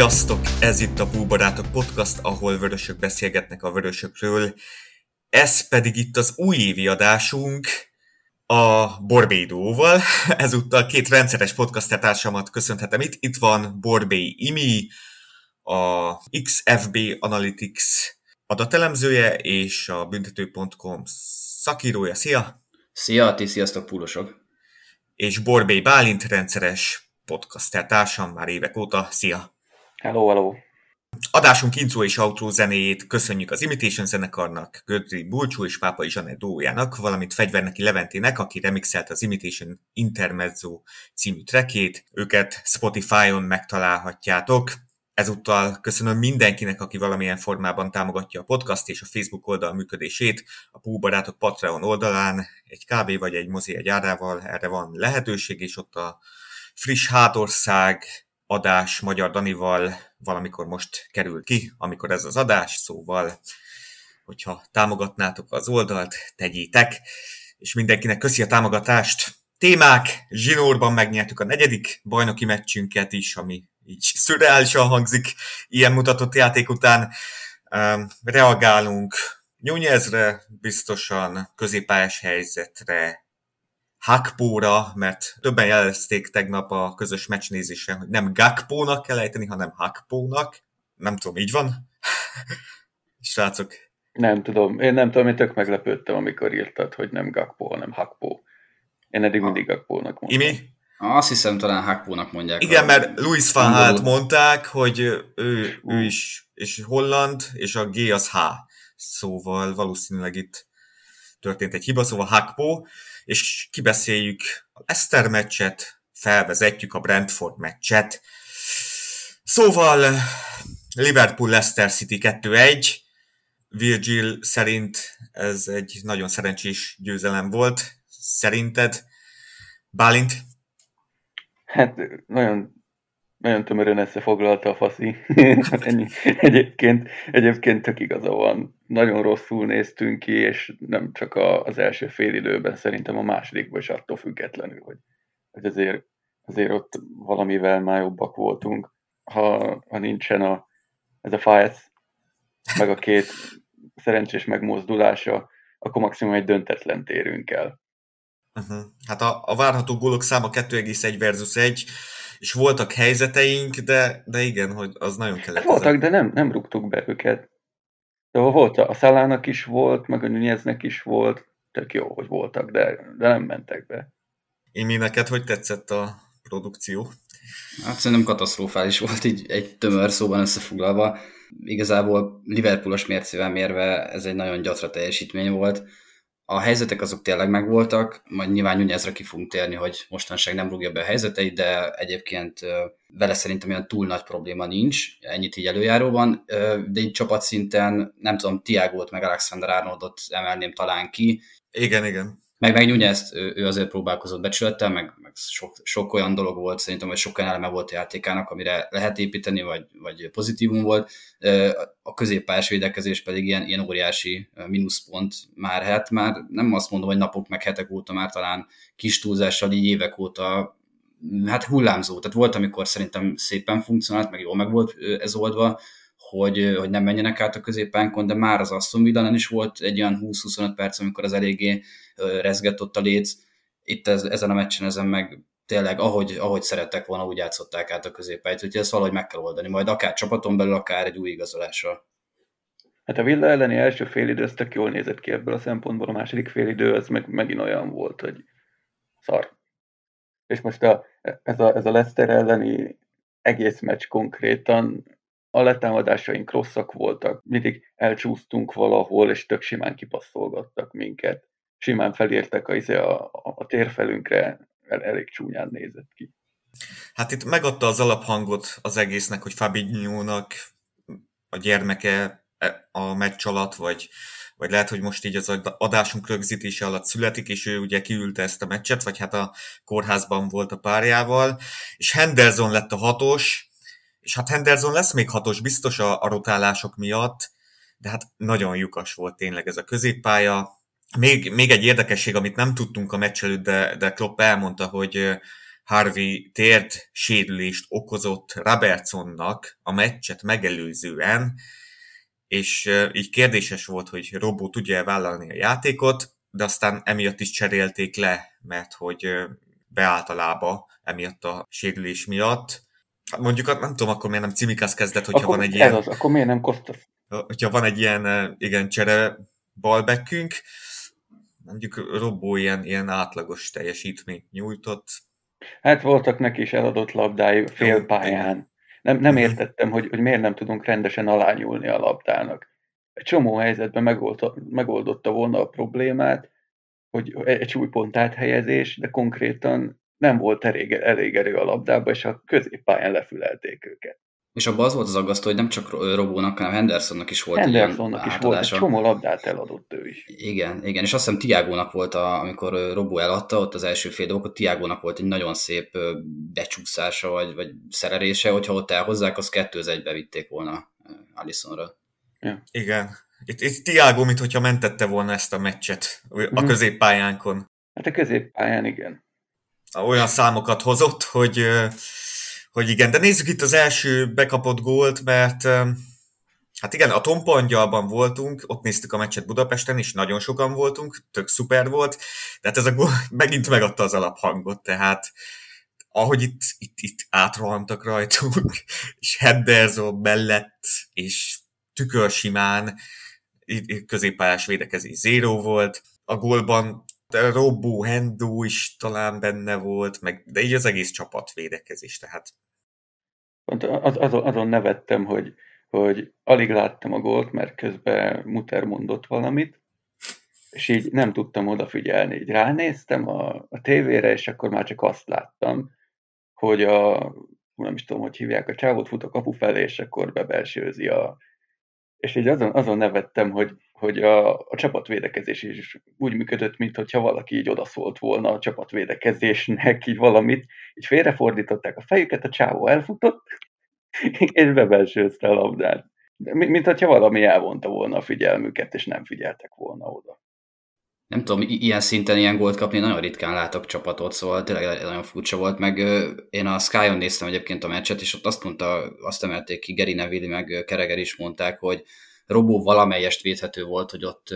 Sziasztok! Ez itt a Búbarátok Podcast, ahol vörösök beszélgetnek a vörösökről. Ez pedig itt az újévi adásunk a Borbédóval. Ezúttal két rendszeres podcaster társamat köszönhetem itt. Itt van Borbé Imi, a XFB Analytics adatelemzője és a büntető.com szakírója. Szia! Szia, ti sziasztok, púlosok! És Borbé Bálint rendszeres podcaster társam már évek óta. Szia! Hello, hello! Adásunk intro és outro zenéjét köszönjük az Imitation zenekarnak, Gödri Bulcsú és Pápai Zsanett Dójának, valamint Fegyverneki Leventének, aki remixelt az Imitation Intermezzo című trackét. Őket Spotify-on megtalálhatjátok. Ezúttal köszönöm mindenkinek, aki valamilyen formában támogatja a podcast és a Facebook oldal működését. A Pú Barátok Patreon oldalán egy kávé vagy egy mozi egy árával erre van lehetőség, és ott a friss hátország adás Magyar Danival valamikor most kerül ki, amikor ez az adás, szóval, hogyha támogatnátok az oldalt, tegyétek, és mindenkinek köszi a támogatást. Témák, zsinórban megnyertük a negyedik bajnoki meccsünket is, ami így szürreálisan hangzik ilyen mutatott játék után. Reagálunk Nyújezre, biztosan középpályás helyzetre, Hakpóra, mert többen jelezték tegnap a közös meccsnézésen, hogy nem Gakpónak kell ejteni, hanem Hakpónak. Nem tudom, így van? Srácok. Nem tudom, én nem tudom, én tök meglepődtem, amikor írtad, hogy nem Gakpó, hanem Hakpó. Én eddig mindig Gakpónak mondtam. Imi? Azt hiszem talán Hakpónak mondják. Igen, mert Louis van Gaal mondták, hogy ő, ő is és holland, és a G az H. Szóval valószínűleg itt történt egy hiba, szóval Hakpó és kibeszéljük a Leicester meccset, felvezetjük a Brentford meccset. Szóval Liverpool-Leicester City 2-1. Virgil szerint ez egy nagyon szerencsés győzelem volt. Szerinted? Bálint? Hát nagyon nagyon tömören összefoglalta a faszi. Ennyi. Egyébként, egyébként tök igaza van. Nagyon rosszul néztünk ki, és nem csak az első fél időben, szerintem a másodikban is attól függetlenül, hogy, hogy azért, azért ott valamivel már jobbak voltunk. Ha, ha nincsen a, ez a Fájsz, meg a két szerencsés megmozdulása, akkor maximum egy döntetlen térünk el. Uh-huh. Hát a, a várható gólok száma 2,1 versus 1 és voltak helyzeteink, de, de igen, hogy az nagyon kellett. Hát voltak, de nem, nem rúgtuk be őket. De volt, a Szalának is volt, meg a Nuneznek is volt, tök jó, hogy voltak, de, de nem mentek be. Én mi neked hogy tetszett a produkció? Hát szerintem katasztrofális volt így egy tömör szóban összefoglalva. Igazából Liverpoolos mércével mérve ez egy nagyon gyatra teljesítmény volt a helyzetek azok tényleg megvoltak, majd nyilván Nunezre ki fogunk térni, hogy mostanság nem rúgja be a helyzeteit, de egyébként vele szerintem olyan túl nagy probléma nincs, ennyit így előjáróban, de így csapatszinten nem tudom, Tiago-t meg Alexander Arnoldot emelném talán ki. Igen, igen. Meg, meg Nunez, ő azért próbálkozott becsülettel, meg, meg sok, sok, olyan dolog volt szerintem, hogy sok olyan eleme volt a játékának, amire lehet építeni, vagy, vagy pozitívum volt. A középpályás védekezés pedig ilyen, ilyen óriási mínuszpont már hát, már nem azt mondom, hogy napok meg hetek óta, már talán kis túlzással így évek óta hát hullámzó. Tehát volt, amikor szerintem szépen funkcionált, meg jól meg volt ez oldva, hogy, hogy nem menjenek át a középpánkon, de már az Aston villa is volt egy olyan 20-25 perc, amikor az eléggé rezgett ott a léc. Itt ez, ezen a meccsen ezen meg tényleg, ahogy, ahogy szerettek volna, úgy játszották át a középpályt, úgyhogy ezt valahogy meg kell oldani, majd akár csapaton belül, akár egy új igazolással. Hát a Villa elleni első félidő, ez tök jól nézett ki ebből a szempontból, a második félidő, az meg, megint olyan volt, hogy szar. És most a, ez, a, ez a Leicester elleni egész meccs konkrétan a letámadásaink rosszak voltak, mindig elcsúsztunk valahol, és tök simán kipasszolgattak minket. Simán felértek izé a, a, a térfelünkre, el, elég csúnyán nézett ki. Hát itt megadta az alaphangot az egésznek, hogy Fabinho-nak a gyermeke e, a meccs alatt, vagy, vagy lehet, hogy most így az adásunk rögzítése alatt születik, és ő ugye kiülte ezt a meccset, vagy hát a kórházban volt a párjával, és Henderson lett a hatos, és hát Henderson lesz még hatos biztos a, a rotálások miatt, de hát nagyon lyukas volt tényleg ez a középpálya. Még, még egy érdekesség, amit nem tudtunk a meccs előtt, de, de Klopp elmondta, hogy Harvey térd sérülést okozott Robertsonnak a meccset megelőzően, és így kérdéses volt, hogy Robó tudja-e vállalni a játékot, de aztán emiatt is cserélték le, mert hogy beállt a lába emiatt a sérülés miatt. Mondjuk, nem tudom, akkor miért nem Cimikász kezdett, hogyha akkor van egy ilyen... Az, akkor miért nem Kostas? Hogyha van egy ilyen, igen, csere balbekkünk, mondjuk Robó ilyen, ilyen átlagos teljesítményt nyújtott. Hát voltak neki is eladott labdái félpályán. Nem, nem értettem, hogy, hogy miért nem tudunk rendesen alányulni a labdának. Egy csomó helyzetben megoldotta, megoldotta volna a problémát, hogy egy súlypont áthelyezés, de konkrétan nem volt elég, elég erő a labdába, és a középpályán lefülelték őket. És abban az volt az aggasztó, hogy nem csak Robónak, hanem Hendersonnak is volt Hendersonnak is volt, egy csomó labdát eladott ő is. Igen, igen, és azt hiszem Tiágónak volt, a, amikor Robó eladta, ott az első fél dolgot, Tiágónak volt egy nagyon szép becsúszása, vagy, vagy szerelése, hogyha ott elhozzák, az kettő az egybe vitték volna Alisonra. Ja. Igen. Itt, itt Tiago, mint hogyha mentette volna ezt a meccset a mhm. középpályánkon. Hát a középpályán, igen. Olyan számokat hozott, hogy hogy igen, de nézzük itt az első bekapott gólt, mert hát igen, a Tompa voltunk, ott néztük a meccset Budapesten, és nagyon sokan voltunk, tök szuper volt, de hát ez a gól megint megadta az alaphangot, tehát ahogy itt, itt, itt átrohantak rajtunk, és Henderson mellett, és tükörsimán, középpályás védekezés zéró volt, a gólban Robbo, Hendo is talán benne volt, meg, de így az egész csapat védekezés, tehát. Az, azon, azon nevettem, hogy, hogy alig láttam a gólt, mert közben Muter mondott valamit, és így nem tudtam odafigyelni. Így ránéztem a, a tévére, és akkor már csak azt láttam, hogy a, nem is tudom, hogy hívják, a csávot fut a kapu felé, és akkor bebelsőzi a, és így azon, azon nevettem, hogy, hogy a, a csapatvédekezés is úgy működött, mintha valaki így odaszólt volna a csapatvédekezésnek így valamit, így félrefordították a fejüket, a csávó elfutott, és bebelsőzte a labdát. Mint hogyha valami elvonta volna a figyelmüket, és nem figyeltek volna oda. Nem tudom, ilyen szinten ilyen gólt kapni nagyon ritkán látok csapatot, szóval tényleg nagyon furcsa volt, meg én a Sky-on néztem egyébként a meccset, és ott azt mondta, azt emelték ki, Geri Neville, meg Kereger is mondták, hogy Robó valamelyest védhető volt, hogy ott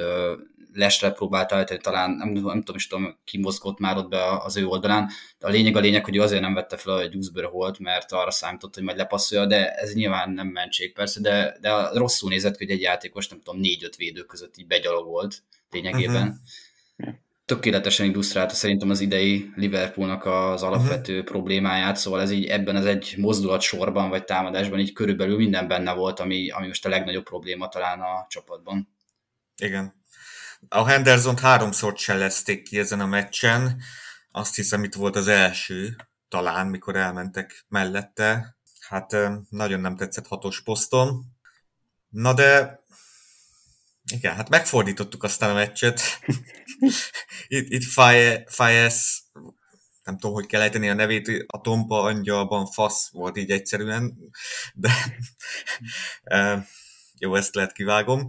lestre próbált állítani, talán nem, nem tudom is tudom, ki mozgott már ott be az ő oldalán, de a lényeg a lényeg, hogy ő azért nem vette fel a Dewsbury volt, mert arra számított, hogy majd lepasszolja, de ez nyilván nem mentség persze, de, de rosszul nézett, hogy egy játékos, nem tudom, négy-öt védő között így begyalogolt lényegében. Uh-huh tökéletesen illusztrálta szerintem az idei Liverpoolnak az alapvető uh-huh. problémáját, szóval ez így ebben az egy mozdulat sorban vagy támadásban így körülbelül minden benne volt, ami, ami most a legnagyobb probléma talán a csapatban. Igen. A Henderson háromszor csellezték ki ezen a meccsen, azt hiszem itt volt az első, talán, mikor elmentek mellette. Hát nagyon nem tetszett hatos poszton. Na de igen, hát megfordítottuk aztán a meccset. itt itt Fayes, nem tudom, hogy kell ejteni a nevét, a tompa angyalban fasz volt így egyszerűen, de jó, ezt lehet kivágom.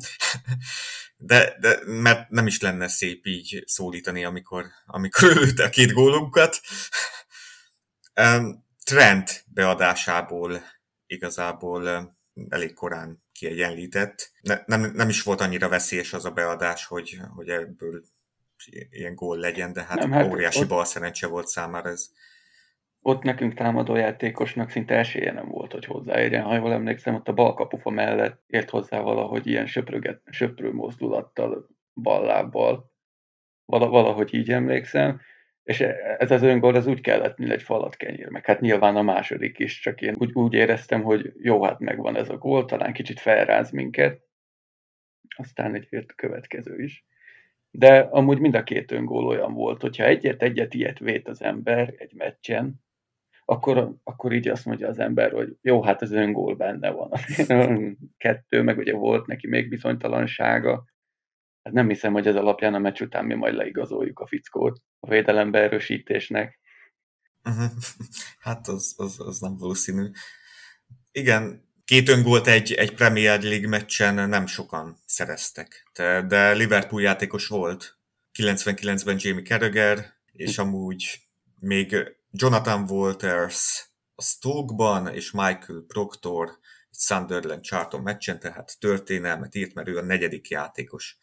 De, de, mert nem is lenne szép így szólítani, amikor, amikor lőtte a két gólunkat. Trend beadásából igazából elég korán kiegyenlített. Ne, nem, nem is volt annyira veszélyes az a beadás, hogy, hogy ebből ilyen gól legyen, de hát, nem, hát óriási ott, bal szerencse volt számára ez. Ott nekünk támadó játékosnak szinte esélye nem volt, hogy hozzáérjen. Ha jól emlékszem, ott a bal kapufa mellett ért hozzá valahogy ilyen söpröget, söprő mozdulattal, ballábbal. Valahogy így emlékszem és ez az öngól az úgy kellett, mint egy falat kenyér, meg hát nyilván a második is, csak én úgy, úgy éreztem, hogy jó, hát megvan ez a gól, talán kicsit felráz minket, aztán egy következő is. De amúgy mind a két öngól olyan volt, hogyha egyet-egyet ilyet vét az ember egy meccsen, akkor, akkor így azt mondja az ember, hogy jó, hát az öngól benne van. Kettő, meg ugye volt neki még bizonytalansága, Hát nem hiszem, hogy ez alapján a meccs után mi majd leigazoljuk a fickót a védelembe erősítésnek. Hát az, az, az nem valószínű. Igen, két öngólt egy, egy Premier League meccsen nem sokan szereztek, de, de Liverpool játékos volt. 99-ben Jamie Carragher, és amúgy még Jonathan Walters a Stoke-ban, és Michael Proctor egy Sunderland Charlton meccsen, tehát történelmet írt, mert ő a negyedik játékos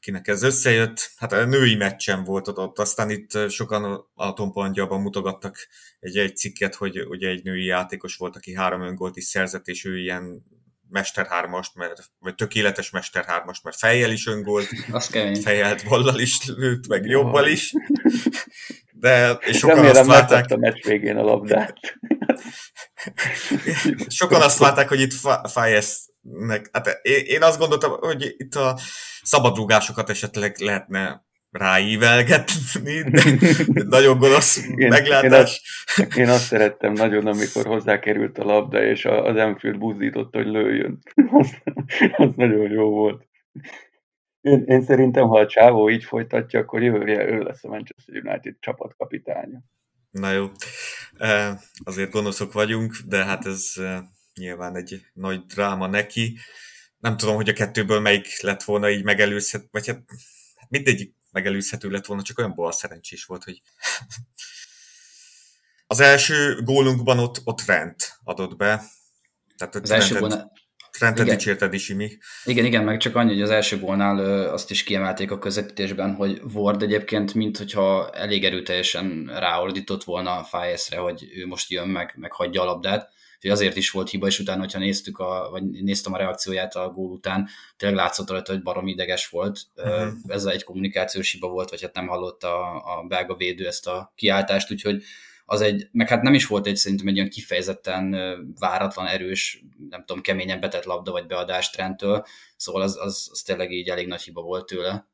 akinek ez összejött. Hát a női meccsen volt ott, aztán itt sokan a tompontjában mutogattak egy, egy cikket, hogy ugye egy női játékos volt, aki három öngolt is szerzett, és ő ilyen mesterhármast, mert, vagy tökéletes mesterhármast, mert fejjel is öngolt, fejjelt vallal is lőtt, meg jobbal is. De, és sokan Remélem, azt látták... a meccs végén a labdát. sokan azt látták, hogy itt Fayez-nek, hát én azt gondoltam, hogy itt a szabadrúgásokat esetleg lehetne ráívelgetni, de nagyon gonosz én, meglátás. Én azt, én azt szerettem nagyon, amikor hozzákerült a labda, és az Enfield buzdított, hogy lőjön. Az, az nagyon jó volt. Én, én szerintem, ha a Csávó így folytatja, akkor jövőre ő lesz a Manchester United csapatkapitánya. Na jó, azért gonoszok vagyunk, de hát ez nyilván egy nagy dráma neki. Nem tudom, hogy a kettőből melyik lett volna így megelőzhető, vagy hát mindegy megelőzhető lett volna, csak olyan bal szerencsés volt, hogy az első gólunkban ott, ott rend adott be. Tehát az első gólnál... Trentet dicsérted is, Imi. Igen, igen, meg csak annyi, hogy az első gólnál azt is kiemelték a közvetítésben, hogy Ward egyébként, mint hogyha elég erőteljesen ráordított volna a Fájeszre, hogy ő most jön meg, meg hagyja a labdát. Úgyhogy azért is volt hiba, és utána, hogyha néztük a, vagy néztem a reakcióját a gól után, tényleg látszott rajta, hogy barom ideges volt. Uh-huh. Ez egy kommunikációs hiba volt, vagy hát nem hallotta a, a belga védő ezt a kiáltást, úgyhogy az egy, meg hát nem is volt egy szerintem egy olyan kifejezetten váratlan, erős, nem tudom, keményen betett labda vagy beadás trendtől, szóval az, az, az tényleg így elég nagy hiba volt tőle.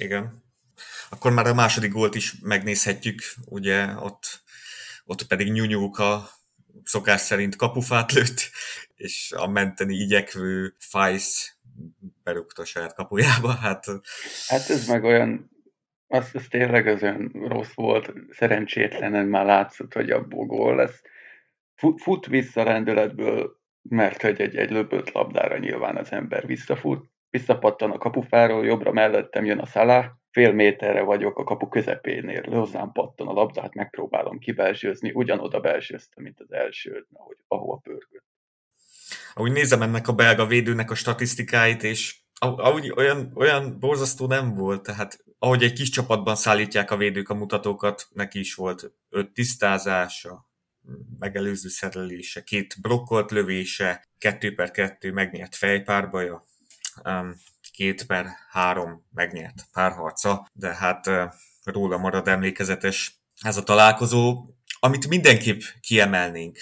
Igen. Akkor már a második gólt is megnézhetjük, ugye ott, ott pedig Nyúnyúka szokás szerint kapufát lőtt, és a menteni igyekvő Fajsz berúgta saját kapujába. Hát, hát ez meg olyan az, az tényleg az olyan rossz volt, szerencsétlenen már látszott, hogy abból gól lesz. Fut, fut vissza rendületből, mert hogy egy, egy löbölt labdára nyilván az ember visszafut, visszapattan a kapufáról, jobbra mellettem jön a szalá, fél méterre vagyok a kapu közepénél, hozzám pattan a labdát, hát megpróbálom kibelsőzni, ugyanoda belsőztem, mint az első, ahogy, ahova pörgött. Ahogy nézem ennek a belga védőnek a statisztikáit, és ahogy olyan, olyan borzasztó nem volt, tehát ahogy egy kis csapatban szállítják a védők a mutatókat, neki is volt öt tisztázása, megelőző szerelése, két blokkolt lövése, kettő per kettő megnyert fejpárbaja, két per három megnyert párharca, de hát róla marad emlékezetes ez a találkozó, amit mindenképp kiemelnénk.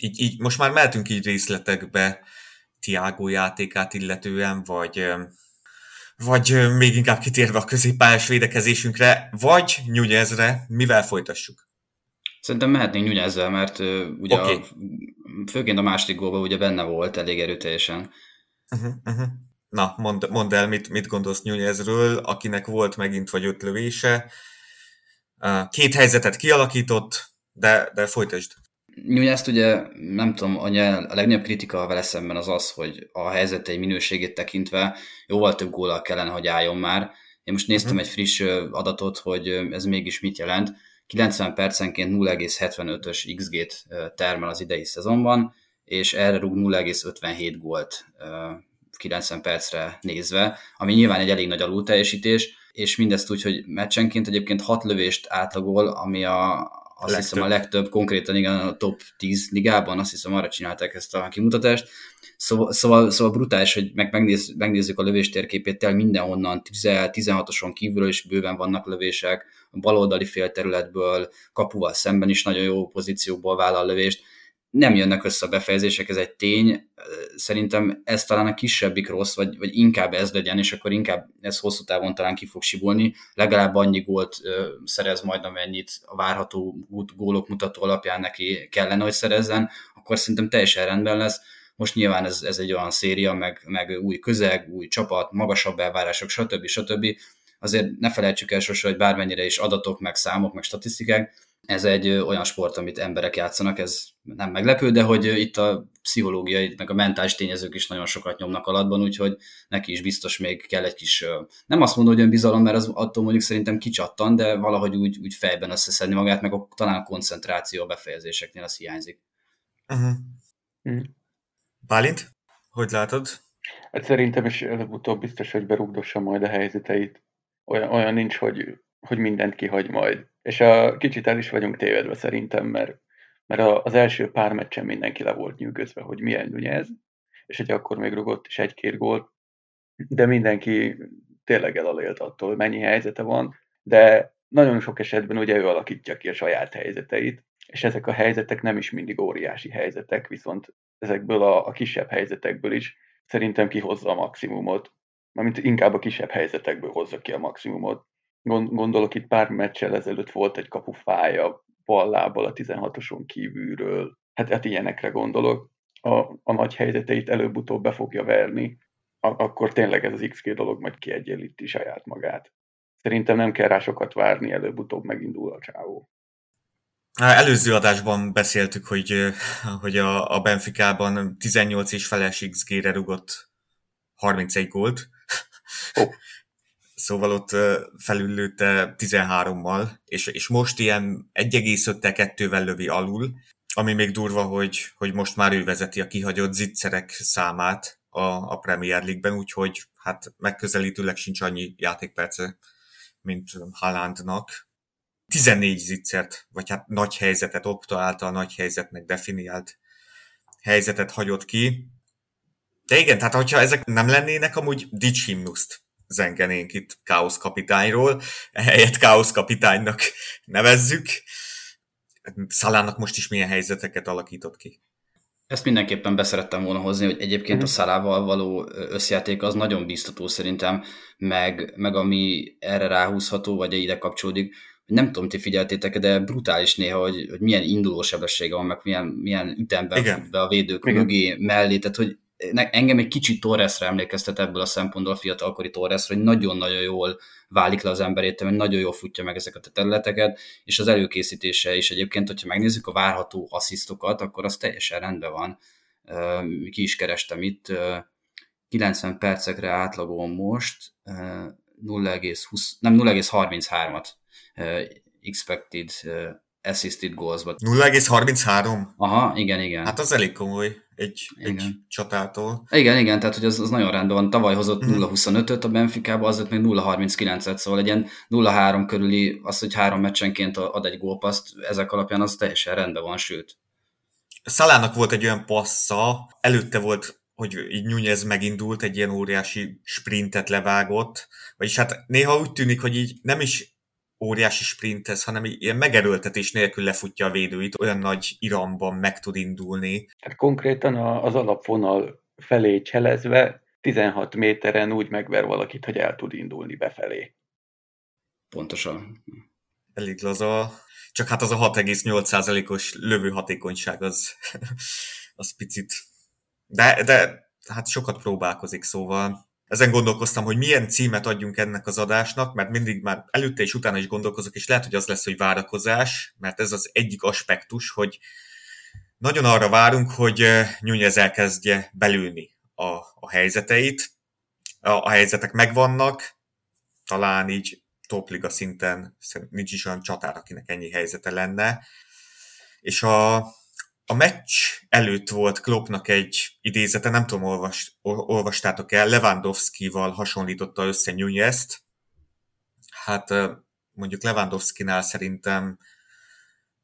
Így, így most már mehetünk így részletekbe Tiago játékát illetően, vagy vagy még inkább kitérve a középpályás védekezésünkre, vagy Nyújezre, mivel folytassuk? Szerintem mehetnénk Nyújezzel, mert uh, ugye okay. a, főként a második gólban ugye benne volt elég erőteljesen. Uh-huh, uh-huh. Na, mondd, mondd el, mit, mit gondolsz Nyújezről, akinek volt megint vagy öt lövése. Két helyzetet kialakított, de, de folytasd. Nyújjást ugye nem tudom, a legnagyobb kritika vele szemben az az, hogy a helyzetei minőségét tekintve jóval több gólal kellene, hogy álljon már. Én most néztem uh-huh. egy friss adatot, hogy ez mégis mit jelent. 90 percenként 0,75-ös XG-t termel az idei szezonban, és erre rúg 0,57 gólt 90 percre nézve, ami nyilván egy elég nagy alulteljesítés, és mindezt úgy, hogy meccsenként egyébként 6 lövést átlagol, ami a, azt legtöbb. hiszem a legtöbb, konkrétan igen a top 10 ligában, azt hiszem arra csinálták ezt a kimutatást. Szóval, szóval, szóval brutális, hogy meg megnéz, megnézzük a lövés térképét, tényleg mindenhonnan, 16-oson kívülről is bőven vannak lövések, a baloldali félterületből, kapuval szemben is nagyon jó pozícióból vállal lövést, nem jönnek össze a befejezések, ez egy tény. Szerintem ez talán a kisebbik rossz, vagy, vagy inkább ez legyen, és akkor inkább ez hosszú távon talán ki fog sibolni. Legalább annyi gólt ö, szerez majd, amennyit a várható gólok mutató alapján neki kellene, hogy szerezzen, akkor szerintem teljesen rendben lesz. Most nyilván ez, ez egy olyan széria, meg, meg új közeg, új csapat, magasabb elvárások, stb. stb. Azért ne felejtsük el sose, hogy bármennyire is adatok, meg számok, meg statisztikák, ez egy olyan sport, amit emberek játszanak, ez nem meglepő, de hogy itt a pszichológiai, meg a mentális tényezők is nagyon sokat nyomnak alatban, úgyhogy neki is biztos még kell egy kis, nem azt mondom, hogy önbizalom, mert az attól mondjuk szerintem kicsattan, de valahogy úgy, úgy fejben összeszedni magát, meg a, talán a koncentráció a befejezéseknél az hiányzik. Uh-huh. Mm. Bálint, hogy látod? Hát szerintem is előbb-utóbb biztos, hogy berúgdossa majd a helyzeteit. Olyan, olyan nincs, hogy, hogy mindent kihagy majd. És a kicsit el is vagyunk tévedve szerintem, mert, mert az első pár meccsen mindenki le volt nyűgözve, hogy milyen Nunez, és hogy akkor még rugott is egy-két gólt, de mindenki tényleg elalélt attól, hogy mennyi helyzete van, de nagyon sok esetben ugye ő alakítja ki a saját helyzeteit, és ezek a helyzetek nem is mindig óriási helyzetek, viszont ezekből a, a kisebb helyzetekből is szerintem kihozza a maximumot, mármint inkább a kisebb helyzetekből hozza ki a maximumot. Gondolok itt pár meccsel ezelőtt volt egy kapufája ballából a 16-oson kívülről, hát, hát ilyenekre gondolok. A, a nagy helyzeteit előbb-utóbb be fogja verni, a, akkor tényleg ez az XG dolog majd kiegyenlíti saját magát. Szerintem nem kell rá sokat várni, előbb-utóbb megindul a csávó. Előző adásban beszéltük, hogy, hogy a, a Benficában 18 és feles XG-re rugott 31 gólt. Oh. Szóval ott felüllőtte 13-mal, és, és most ilyen 1,5-2-vel lövi alul, ami még durva, hogy, hogy most már ő vezeti a kihagyott zicserek számát a, a Premier League-ben, úgyhogy hát megközelítőleg sincs annyi játékperce, mint Haalandnak. 14 zicsert, vagy hát nagy helyzetet, Opta által nagy helyzetnek definiált helyzetet hagyott ki. De igen, tehát hogyha ezek nem lennének, amúgy dicsimnuszt zengenénk itt Káosz kapitányról, ehelyett Káosz kapitánynak nevezzük. Szalának most is milyen helyzeteket alakított ki. Ezt mindenképpen beszerettem volna hozni, hogy egyébként a mhm. szalával való összjáték az nagyon biztató szerintem, meg, meg ami erre ráhúzható, vagy ide kapcsolódik, nem tudom, ti figyeltétek, de brutális néha, hogy, hogy milyen induló sebessége van, meg milyen, milyen ütemben Igen. fut be a védők Igen. mögé, mellé, tehát hogy engem egy kicsit Torresre emlékeztet ebből a szempontból a fiatalkori Torresre, hogy nagyon-nagyon jól válik le az emberét, mert nagyon jól futja meg ezeket a területeket, és az előkészítése is egyébként, hogyha megnézzük a várható asszisztokat, akkor az teljesen rendben van. Ki is kerestem itt, 90 percekre átlagol most 0,20, nem 0,33-at expected assisted goals-ba. 0,33? Aha, igen, igen. Hát az elég komoly egy, igen. egy csatától. Igen, igen, tehát hogy az, az nagyon rendben van. Tavaly hozott mm. 0,25-öt a Benficába, azért még 0,39-et, szóval legyen 0,3 körüli, az, hogy három meccsenként ad egy gólpaszt, ezek alapján az teljesen rendben van, sőt. Szalának volt egy olyan passza, előtte volt hogy így Nunez megindult, egy ilyen óriási sprintet levágott, vagyis hát néha úgy tűnik, hogy így nem is óriási sprintez, hanem ilyen megerőltetés nélkül lefutja a védőit, olyan nagy iramban meg tud indulni. Hát konkrétan az alapvonal felé cselezve 16 méteren úgy megver valakit, hogy el tud indulni befelé. Pontosan. Elég laza. Csak hát az a 6,8%-os lövő hatékonyság az, az picit. De, de hát sokat próbálkozik, szóval ezen gondolkoztam, hogy milyen címet adjunk ennek az adásnak, mert mindig már előtte és utána is gondolkozok, és lehet, hogy az lesz, hogy várakozás, mert ez az egyik aspektus, hogy nagyon arra várunk, hogy Nunez elkezdje belülni a, a helyzeteit. A, a helyzetek megvannak, talán így topliga szinten nincs is olyan csatár, akinek ennyi helyzete lenne. És a, a meccs előtt volt Kloppnak egy idézete, nem tudom, olvas, olvastátok el, Lewandowski-val hasonlította össze Nunez-t. Hát mondjuk Lewandowski-nál szerintem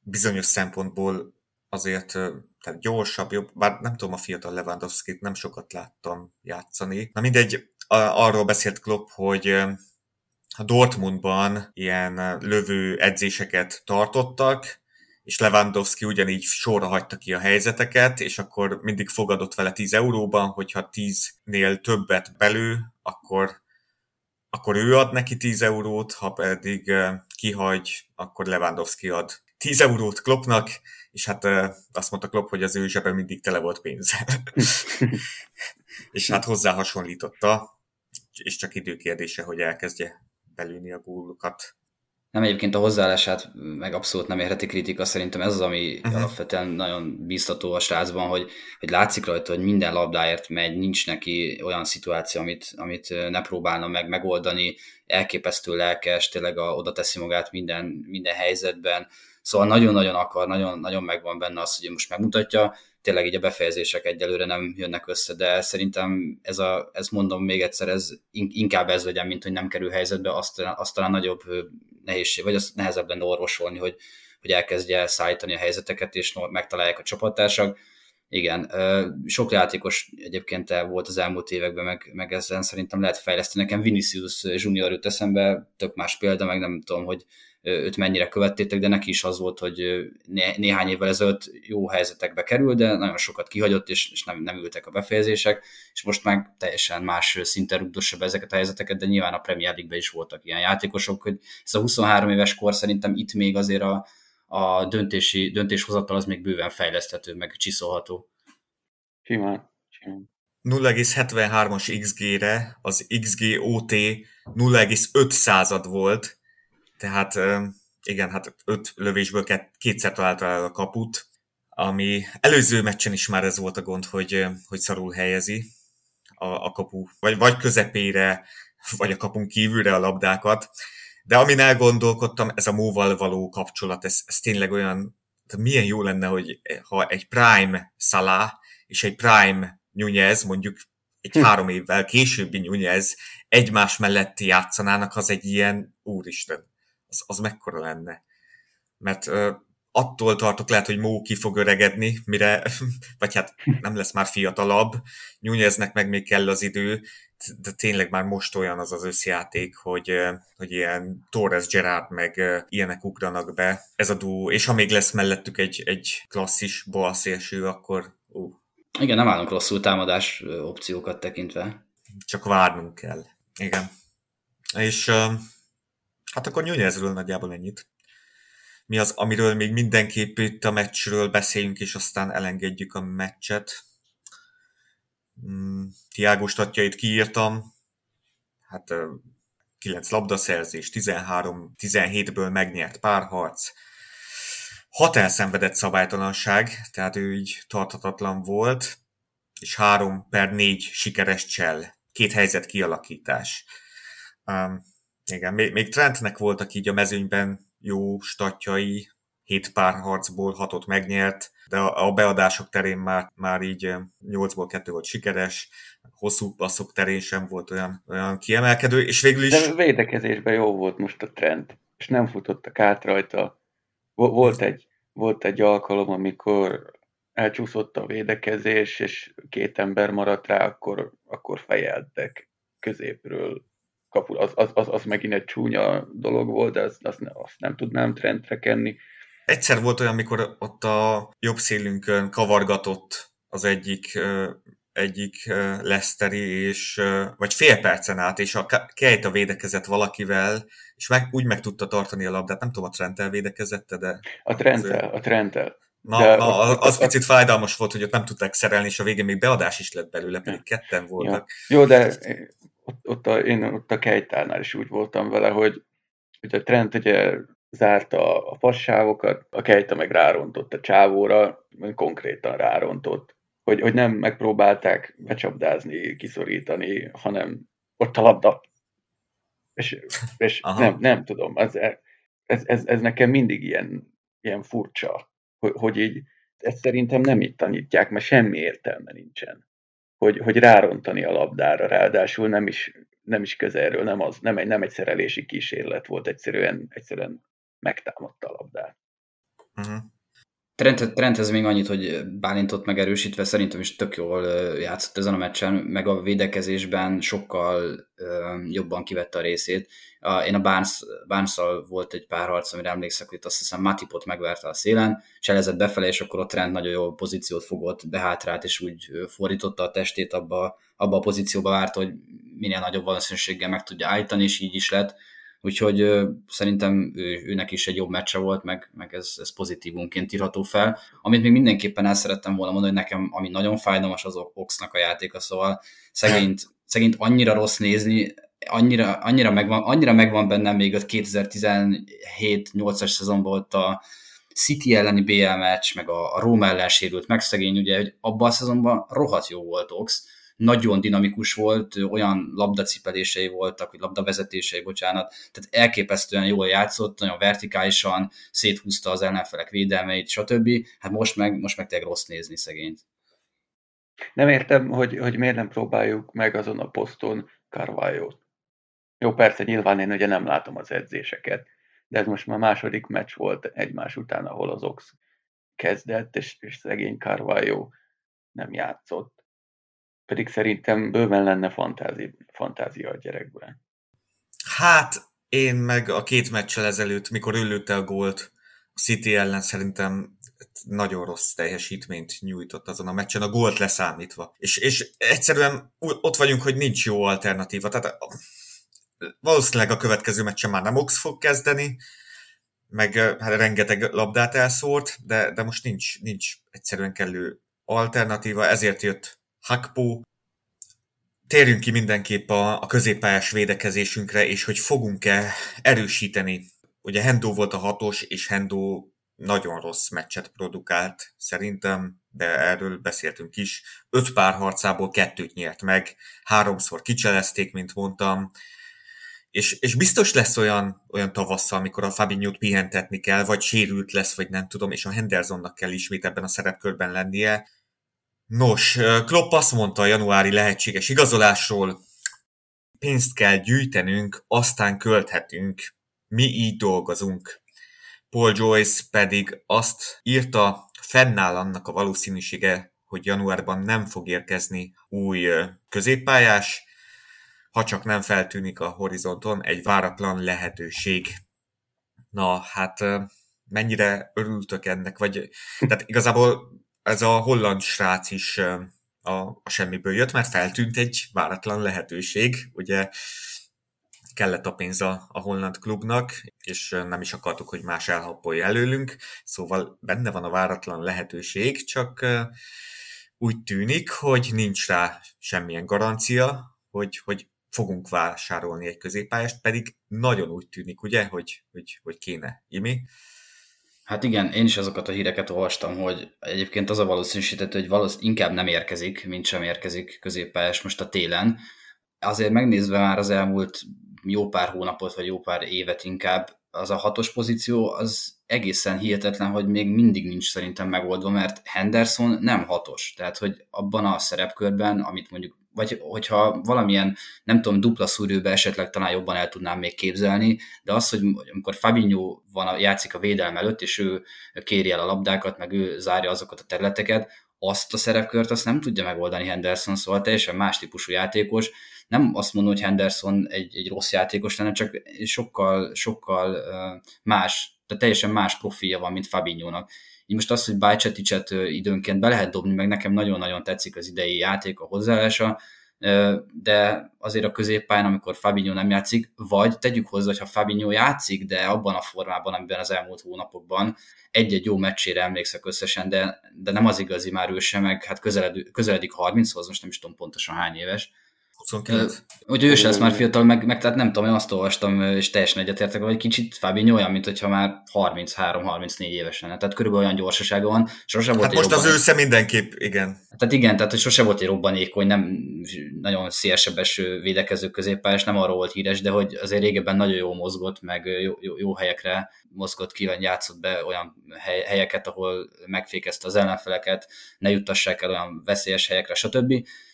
bizonyos szempontból azért tehát gyorsabb, jobb, bár nem tudom a fiatal Lewandowski-t, nem sokat láttam játszani. Na mindegy, arról beszélt Klopp, hogy a Dortmundban ilyen lövő edzéseket tartottak, és Lewandowski ugyanígy sorra hagyta ki a helyzeteket, és akkor mindig fogadott vele 10 euróban, hogyha 10-nél többet belő, akkor, akkor ő ad neki 10 eurót, ha pedig kihagy, akkor Lewandowski ad 10 eurót Kloppnak, és hát azt mondta Klopp, hogy az ő zsebe mindig tele volt pénzzel. és hát hozzá hasonlította, és csak időkérdése, hogy elkezdje belülni a gólokat. Nem egyébként a hozzáállását meg abszolút nem érheti kritika, szerintem ez az, ami uh-huh. alapvetően nagyon biztató a srácban, hogy, hogy látszik rajta, hogy minden labdáért megy, nincs neki olyan szituáció, amit, amit ne próbálna meg megoldani, elképesztő lelkes, tényleg a, oda teszi magát minden, minden helyzetben, szóval nagyon-nagyon akar, nagyon, nagyon megvan benne az, hogy most megmutatja, tényleg így a befejezések egyelőre nem jönnek össze, de szerintem ez a, ez mondom még egyszer, ez inkább ez legyen, mint hogy nem kerül helyzetbe, azt, azt talán nagyobb nehézség, vagy az nehezebb lenne orvosolni, hogy, hogy elkezdje szállítani a helyzeteket, és megtalálják a csapattársak. Igen, sok játékos egyébként volt az elmúlt években, meg, meg ezen szerintem lehet fejleszteni. Nekem Vinicius Junior jut eszembe, tök más példa, meg nem tudom, hogy őt mennyire követtétek, de neki is az volt, hogy né- néhány évvel ezelőtt jó helyzetekbe kerül, de nagyon sokat kihagyott, és, és nem, nem ültek a befejezések, és most meg teljesen más szinten rugdossa be ezeket a helyzeteket, de nyilván a Premier League-ben is voltak ilyen játékosok, hogy ez a 23 éves kor szerintem itt még azért a, a döntési, döntéshozatal az még bőven fejleszthető, meg csiszolható. Simán, simán. 0,73-as XG-re az XG-OT 0,5 század volt, tehát igen, hát öt lövésből kétszer találta el a kaput, ami előző meccsen is már ez volt a gond, hogy, hogy szarul helyezi a, a kapu, vagy, vagy közepére, vagy a kapun kívülre a labdákat. De amin elgondolkodtam, ez a móval való kapcsolat, ez, ez tényleg olyan, milyen jó lenne, hogy ha egy Prime Salah és egy Prime Nunez, mondjuk egy hm. három évvel későbbi Nunez egymás melletti játszanának, az egy ilyen úristen az, az mekkora lenne. Mert uh, attól tartok lehet, hogy Mó ki fog öregedni, mire, vagy hát nem lesz már fiatalabb, Nyújeznek meg még kell az idő, de tényleg már most olyan az az összjáték, hogy, hogy ilyen Torres Gerard meg ilyenek ugranak be, ez a duó, és ha még lesz mellettük egy, egy klasszis balszélső, akkor ú. Igen, nem állunk rosszul támadás opciókat tekintve. Csak várnunk kell. Igen. És Hát akkor Nunezről nagyjából ennyit. Mi az, amiről még mindenképp itt a meccsről beszéljünk, és aztán elengedjük a meccset. Hmm, Tiago statjait kiírtam. Hát 9 labdaszerzés, 13-17-ből megnyert párharc, 6 elszenvedett szabálytalanság, tehát ő így tarthatatlan volt, és 3 per 4 sikeres csel, két helyzet kialakítás. Igen, még, még Trentnek voltak így a mezőnyben jó statjai, hét pár harcból hatot megnyert, de a beadások terén már, már így 8-ból 2 volt sikeres, hosszú passzok terén sem volt olyan, olyan kiemelkedő, és végül is... De védekezésben jó volt most a trend, és nem futottak át rajta. Volt egy, volt egy alkalom, amikor elcsúszott a védekezés, és két ember maradt rá, akkor, akkor fejeltek középről kapu, az, az, az, az megint egy csúnya dolog volt, de azt, azt, azt nem tudnám trendre kenni. Egyszer volt olyan, amikor ott a jobb szélünkön kavargatott az egyik egyik Leszteri, és, vagy fél percen át, és a a védekezett valakivel, és meg, úgy meg tudta tartani a labdát. Nem tudom, a Trenttel védekezette, de... A Trenttel, a Trenttel. Na, de na az, az picit fájdalmas volt, hogy ott nem tudták szerelni, és a végén még beadás is lett belőle, pedig ketten voltak. Ja. Jó, de ott, ott a, én ott a Kejtánál is úgy voltam vele, hogy, hogy a Trent ugye zárta a fassávokat, a Kejta meg rárontott a csávóra, konkrétan rárontott, hogy, hogy nem megpróbálták becsapdázni, kiszorítani, hanem ott a labda. És, és nem, nem tudom, ez, ez, ez, ez nekem mindig ilyen, ilyen furcsa, hogy, hogy így ezt szerintem nem itt tanítják, mert semmi értelme nincsen hogy, hogy rárontani a labdára, ráadásul nem is, nem is közelről, nem, az, nem, egy, nem egy szerelési kísérlet volt, egyszerűen, egyszerűen megtámadta a labdát. Uh-huh. Trent, Trent ez még annyit, hogy Bálintot megerősítve szerintem is tök jól játszott ezen a meccsen, meg a védekezésben sokkal jobban kivette a részét. Én a Barnes, volt egy pár harc, amire emlékszek, hogy azt hiszem Matipot megverte a szélen, cselezett befele, és akkor a Trent nagyon jó pozíciót fogott, behátrált, és úgy fordította a testét abba, abba a pozícióba várt, hogy minél nagyobb valószínűséggel meg tudja állítani, és így is lett úgyhogy szerintem ő, őnek is egy jobb meccse volt, meg, meg ez, ez pozitívunként írható fel. Amit még mindenképpen el szerettem volna mondani, hogy nekem, ami nagyon fájdalmas, az Oxnak a játéka, szóval szegényt, szegényt annyira rossz nézni, annyira, annyira, megvan, annyira megvan bennem még a 2017-8-as szezonban ott a City elleni BL meccs, meg a, a Roma ellen sérült meg szegény, ugye, hogy abban a szezonban rohadt jó volt Ox, nagyon dinamikus volt, olyan labdacipelései voltak, vagy labdavezetései, bocsánat, tehát elképesztően jól játszott, nagyon vertikálisan, széthúzta az ellenfelek védelmeit, stb. Hát most meg, most meg tényleg rossz nézni szegényt. Nem értem, hogy, hogy miért nem próbáljuk meg azon a poszton carvalho Jó, persze, nyilván én ugye nem látom az edzéseket, de ez most már második meccs volt egymás után, ahol az Ox kezdett, és, és szegény Carvalho nem játszott. Pedig szerintem bőven lenne fantázi, fantázia a gyerekben. Hát, én meg a két meccsel ezelőtt, mikor ő lőtte a gólt a City ellen, szerintem nagyon rossz teljesítményt nyújtott azon a meccsen, a gólt leszámítva. És, és egyszerűen ott vagyunk, hogy nincs jó alternatíva. Tehát valószínűleg a következő meccsen már nem Ox fog kezdeni, meg hát rengeteg labdát elszórt, de, de most nincs, nincs egyszerűen kellő alternatíva, ezért jött Hakpo. Térjünk ki mindenképp a, a középpályás védekezésünkre, és hogy fogunk-e erősíteni. Ugye Hendo volt a hatos, és Hendo nagyon rossz meccset produkált szerintem, de erről beszéltünk is. Öt pár harcából kettőt nyert meg, háromszor kicselezték, mint mondtam, és, és biztos lesz olyan, olyan tavasszal, amikor a Fabinho-t pihentetni kell, vagy sérült lesz, vagy nem tudom, és a Hendersonnak kell ismét ebben a szerepkörben lennie. Nos, Klopp azt mondta a januári lehetséges igazolásról, pénzt kell gyűjtenünk, aztán költhetünk. Mi így dolgozunk. Paul Joyce pedig azt írta, fennáll annak a valószínűsége, hogy januárban nem fog érkezni új középpályás, ha csak nem feltűnik a horizonton egy váratlan lehetőség. Na, hát mennyire örültök ennek, vagy tehát igazából ez a holland srác is a, a semmiből jött, mert feltűnt egy váratlan lehetőség, ugye kellett a pénz a, a holland klubnak, és nem is akartuk, hogy más elhappolja előlünk, szóval benne van a váratlan lehetőség, csak úgy tűnik, hogy nincs rá semmilyen garancia, hogy, hogy fogunk vásárolni egy középpályást, pedig nagyon úgy tűnik, ugye, hogy, hogy, hogy kéne. Imi? Hát igen, én is azokat a híreket olvastam, hogy egyébként az a valószínűsített, hogy valószínűleg inkább nem érkezik, mint sem érkezik középpályás most a télen. Azért megnézve már az elmúlt jó pár hónapot, vagy jó pár évet inkább, az a hatos pozíció az egészen hihetetlen, hogy még mindig nincs szerintem megoldva, mert Henderson nem hatos. Tehát, hogy abban a szerepkörben, amit mondjuk vagy hogyha valamilyen, nem tudom, dupla szúrőbe esetleg talán jobban el tudnám még képzelni, de az, hogy amikor Fabinho van, játszik a védelem előtt, és ő kéri el a labdákat, meg ő zárja azokat a területeket, azt a szerepkört azt nem tudja megoldani Henderson, szóval teljesen más típusú játékos. Nem azt mondom, hogy Henderson egy, egy rossz játékos lenne, csak sokkal, sokkal más, tehát teljesen más profilja van, mint Fabinho-nak. Így most az, hogy Bajceticet időnként be lehet dobni, meg nekem nagyon-nagyon tetszik az idei játék, a hozzáállása, de azért a középpályán, amikor Fabinho nem játszik, vagy tegyük hozzá, hogy ha Fabinho játszik, de abban a formában, amiben az elmúlt hónapokban egy-egy jó meccsére emlékszek összesen, de, de nem az igazi már ő sem, meg hát közeled, közeledik 30-hoz, most nem is tudom pontosan hány éves, 29. Hogy ő se lesz már fiatal, meg, meg tehát nem tudom, én azt olvastam, és teljesen egyetértek, hogy kicsit Fábinho olyan, mint hogyha már 33-34 éves lenne. Tehát körülbelül olyan gyorsasága van. Sose volt hát most robban... az ősze mindenképp, igen. Tehát igen, tehát hogy sose volt egy robbanékony, nem nagyon szélsebes védekező középpályás, nem arról volt híres, de hogy azért régebben nagyon jó mozgott, meg jó, jó, jó helyekre mozgott ki, vagy játszott be olyan hely, helyeket, ahol megfékezte az ellenfeleket, ne juttassák el olyan veszélyes helyekre, stb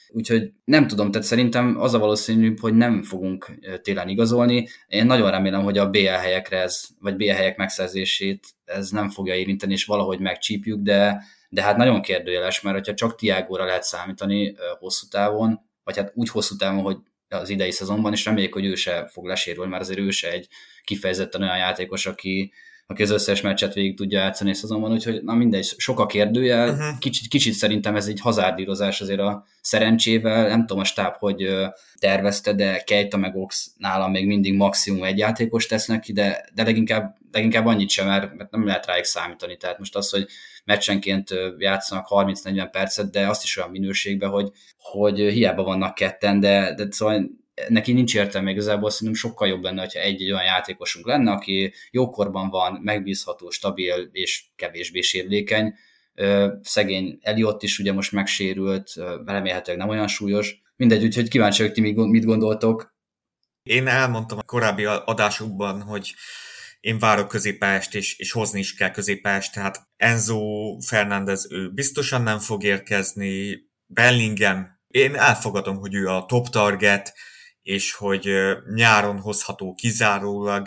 Úgyhogy nem tudom, tehát szerintem az a valószínűbb, hogy nem fogunk télen igazolni. Én nagyon remélem, hogy a BL helyekre ez, vagy BL helyek megszerzését ez nem fogja érinteni, és valahogy megcsípjük, de, de hát nagyon kérdőjeles, mert hogyha csak Tiágóra lehet számítani hosszú távon, vagy hát úgy hosszú távon, hogy az idei szezonban, és reméljük, hogy ő se fog lesérülni, mert azért ő se egy kifejezetten olyan játékos, aki, aki az összes meccset végig tudja játszani szezonban, úgyhogy na mindegy, sok a kérdője, uh-huh. kicsit, kicsit szerintem ez egy hazárdírozás azért a szerencsével, nem tudom a stáb, hogy tervezte, de Kejta meg Ox nálam még mindig maximum egy játékos tesznek ki, de, de leginkább, leginkább annyit sem, mert, mert nem lehet rájuk számítani, tehát most az, hogy meccsenként játszanak 30-40 percet, de azt is olyan minőségben, hogy, hogy hiába vannak ketten, de, de szóval neki nincs értelme igazából, szerintem sokkal jobb lenne, hogyha egy, egy olyan játékosunk lenne, aki jókorban van, megbízható, stabil és kevésbé sérülékeny. Szegény Eliott is ugye most megsérült, remélhetőleg nem olyan súlyos. Mindegy, úgyhogy kíváncsi vagyok, ti mit gondoltok. Én elmondtam a korábbi adásukban, hogy én várok középpályást, és, és hozni is kell középpályást, tehát Enzo Fernández ő biztosan nem fog érkezni, Bellingham, én elfogadom, hogy ő a top target, és hogy nyáron hozható kizárólag,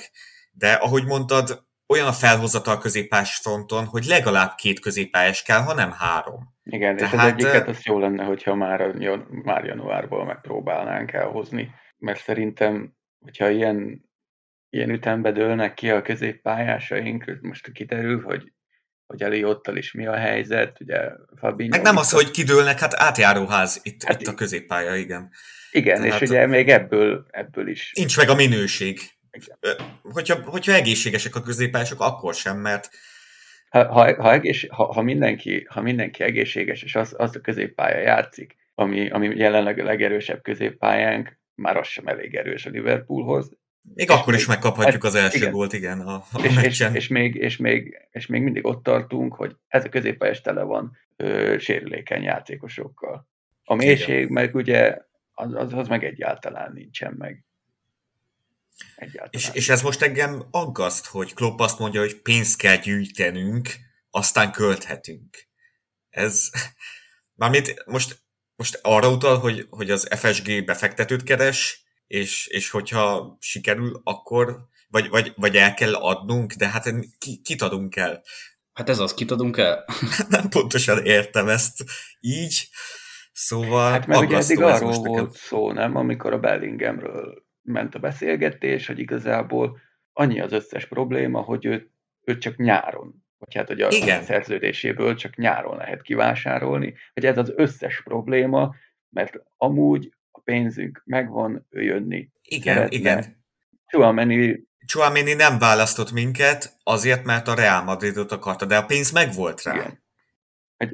de ahogy mondtad, olyan a felhozatal középpályás fronton, hogy legalább két középpályás kell, ha nem három. Igen, Tehát, és az egyiket az jó lenne, hogyha már, már januárból megpróbálnánk elhozni, mert szerintem, hogyha ilyen ilyen ütembe dőlnek ki a középpályásaink, most kiderül, hogy hogy Eliottal is mi a helyzet, ugye Fabinho... Meg nem az, hogy kidőlnek, hát átjáróház itt, hát itt a középpálya, igen. Igen, Tehát, és ugye még ebből, ebből is... Nincs meg a minőség. Igen. Hogyha, hogyha egészségesek a középpályások, akkor sem, mert... Ha, ha, ha, egész, ha, ha, mindenki, ha mindenki egészséges, és az, az a középpálya játszik, ami, ami jelenleg a legerősebb középpályánk, már az sem elég erős a Liverpoolhoz, még és akkor még, is megkaphatjuk hát, az első igen. gólt, igen, a, a és, és, és, még, és, még, és még mindig ott tartunk, hogy ez a középpályás tele van ö, sérülékeny játékosokkal. A mélység igen. meg ugye az, az, az meg egyáltalán nincsen meg. Egyáltalán. És, és ez most engem aggaszt, hogy Klopp azt mondja, hogy pénzt kell gyűjtenünk, aztán költhetünk. Ez, mármint most, most arra utal, hogy, hogy az FSG befektetőt keres, és, és hogyha sikerül, akkor vagy, vagy, vagy el kell adnunk, de hát ki, kit adunk el? Hát ez az, kit adunk el? Nem pontosan értem ezt így, szóval Hát mert ugye eddig arról volt nekem. szó, nem, amikor a Bellinghamről ment a beszélgetés, hogy igazából annyi az összes probléma, hogy őt, őt csak nyáron, vagy hát hogy a Igen. szerződéséből csak nyáron lehet kivásárolni, hogy ez az összes probléma, mert amúgy pénzünk megvan, jönni Igen, szeretne. igen. Chouameni... Chouameni nem választott minket azért, mert a Real Madridot akarta, de a pénz megvolt rá. Igen.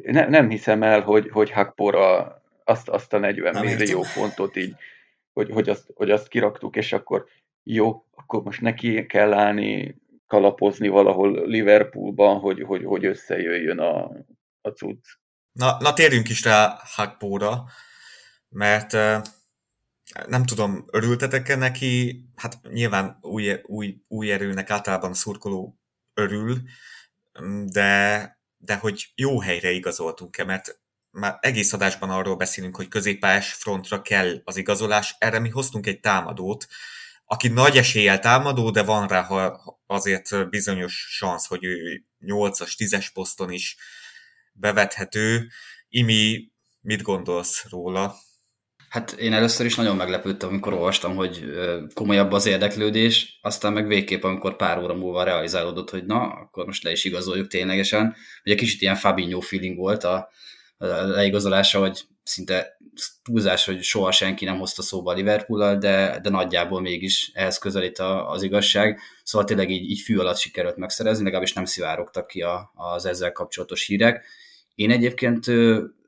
Ne, nem hiszem el, hogy, hogy Hakpora azt, azt a 40 nem millió értem. fontot így, hogy, hogy, azt, hogy azt kiraktuk, és akkor jó, akkor most neki kell állni, kalapozni valahol Liverpoolban, hogy, hogy, hogy összejöjjön a, a cucc. Na, na térjünk is rá Hakpóra, mert nem tudom, örültetek-e neki? Hát nyilván új, új, új erőnek általában szurkoló örül, de, de hogy jó helyre igazoltunk-e, mert már egész adásban arról beszélünk, hogy középpályás frontra kell az igazolás. Erre mi hoztunk egy támadót, aki nagy eséllyel támadó, de van rá ha azért bizonyos szansz, hogy ő 8-as, 10-es poszton is bevethető. Imi, mit gondolsz róla? Hát én először is nagyon meglepődtem, amikor olvastam, hogy komolyabb az érdeklődés, aztán meg végképp, amikor pár óra múlva realizálódott, hogy na, akkor most le is igazoljuk ténylegesen. Ugye kicsit ilyen Fabinho feeling volt a, a leigazolása, hogy szinte túlzás, hogy soha senki nem hozta szóba a liverpool de, de nagyjából mégis ehhez közelít a, az igazság. Szóval tényleg így, így fű alatt sikerült megszerezni, legalábbis nem szivárogtak ki a, az ezzel kapcsolatos hírek. Én egyébként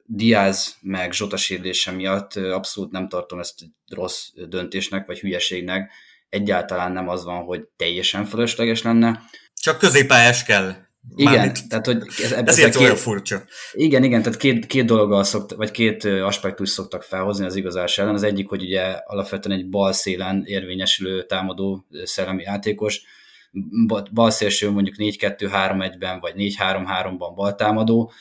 Diaz meg Zsota sérülése miatt abszolút nem tartom ezt rossz döntésnek, vagy hülyeségnek. Egyáltalán nem az van, hogy teljesen fölösleges lenne. Csak középpályás kell. Igen, Mármint, tehát hogy ez, ezért két, olyan furcsa. Igen, igen, tehát két, két dologgal szokt, vagy két aspektus szoktak felhozni az igazás ellen. Az egyik, hogy ugye alapvetően egy bal szélen érvényesülő támadó szellemi játékos, bal szélső mondjuk 4-2-3-1-ben, vagy 4-3-3-ban baltámadó,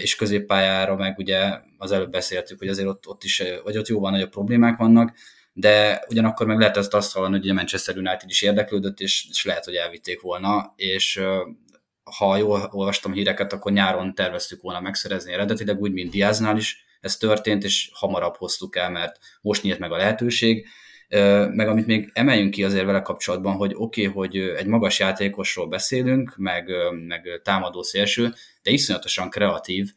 és középpályára meg ugye az előbb beszéltük, hogy azért ott, ott is, vagy ott jóval nagyobb problémák vannak, de ugyanakkor meg lehet ezt azt hallani, hogy a Manchester United is érdeklődött, és, és lehet, hogy elvitték volna, és ha jól olvastam híreket, akkor nyáron terveztük volna megszerezni eredetileg, úgy, mint Diáznál is ez történt, és hamarabb hoztuk el, mert most nyílt meg a lehetőség. Meg amit még emeljünk ki azért vele kapcsolatban, hogy oké, okay, hogy egy magas játékosról beszélünk, meg, meg támadó szélső, de iszonyatosan kreatív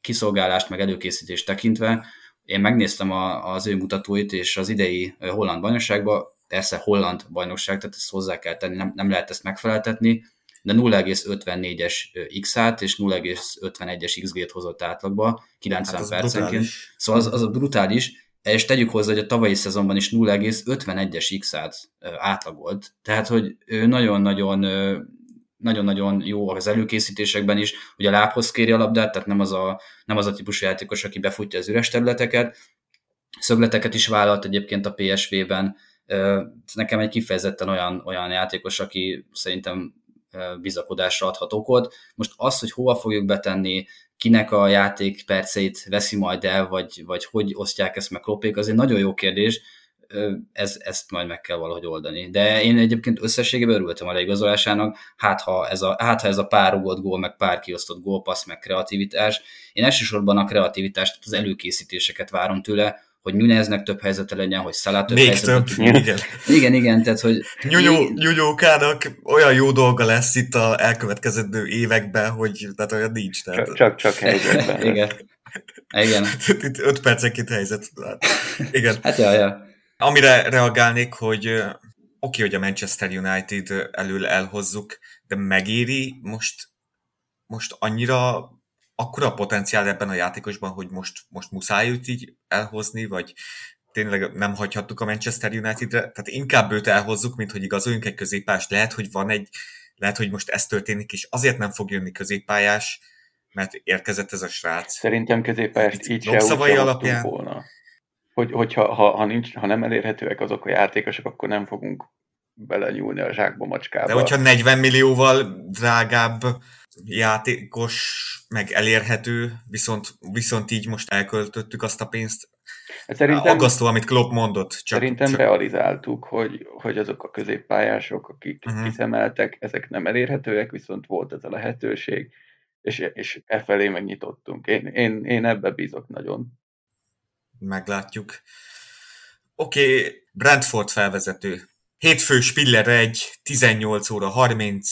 kiszolgálást, meg előkészítést tekintve. Én megnéztem a, az ő mutatóit, és az idei holland bajnokságban, persze holland bajnokság, tehát ezt hozzá kell tenni, nem, nem lehet ezt megfeleltetni, de 0,54-es X-át és 0,51-es XG-t hozott átlagba 90 hát percenként. Brutális. Szóval az, az a brutális, és tegyük hozzá, hogy a tavalyi szezonban is 0,51-es x-át átlagolt, tehát hogy ő nagyon-nagyon nagyon-nagyon jó az előkészítésekben is, hogy a lábhoz kéri a labdát, tehát nem az a, nem az a típusú játékos, aki befutja az üres területeket. Szögleteket is vállalt egyébként a PSV-ben. Nekem egy kifejezetten olyan, olyan játékos, aki szerintem bizakodásra adhat okot. Most az, hogy hova fogjuk betenni, kinek a játék perceit veszi majd el, vagy, vagy hogy osztják ezt meg Kloppék, az egy nagyon jó kérdés, ez, ezt majd meg kell valahogy oldani. De én egyébként összességében örültem a leigazolásának, hát ha ez a, hát ha ez a pár rugott gól, meg pár kiosztott gólpassz, meg kreativitás. Én elsősorban a kreativitást, az előkészítéseket várom tőle, hogy Nuneznek több helyzete legyen, hogy Szalá több Még helyzete több, igen. Igen, igen, tehát hogy... Nyunyókának olyan jó dolga lesz itt a elkövetkező években, hogy tehát olyan nincs. Tehát... Csak, csak, csak helyzetben. igen. Igen. Itt öt percenként helyzet. Igen. Hát ja, ja. Amire reagálnék, hogy oké, okay, hogy a Manchester United elől elhozzuk, de megéri most, most annyira akkora potenciál ebben a játékosban, hogy most, most muszáj őt így elhozni, vagy tényleg nem hagyhattuk a Manchester United-re, tehát inkább őt elhozzuk, mint hogy igazoljunk egy középpást. Lehet, hogy van egy, lehet, hogy most ez történik, és azért nem fog jönni középpályás, mert érkezett ez a srác. Szerintem középpályást így se úgy alapján... volna hogy, hogyha ha, ha, nincs, ha nem elérhetőek azok a játékosok, akkor nem fogunk belenyúlni a zsákba macskába. De hogyha 40 millióval drágább játékos, meg elérhető, viszont, viszont így most elköltöttük azt a pénzt, Szerintem, aggasztó, amit Klopp mondott. Csak, szerintem csak... realizáltuk, hogy, hogy azok a középpályások, akik uh-huh. kiszemeltek, ezek nem elérhetőek, viszont volt ez a lehetőség, és, és e felé megnyitottunk. Én, én, én ebbe bízok nagyon meglátjuk. Oké, okay, Brentford felvezető. Hétfő Spiller egy 18 óra 30.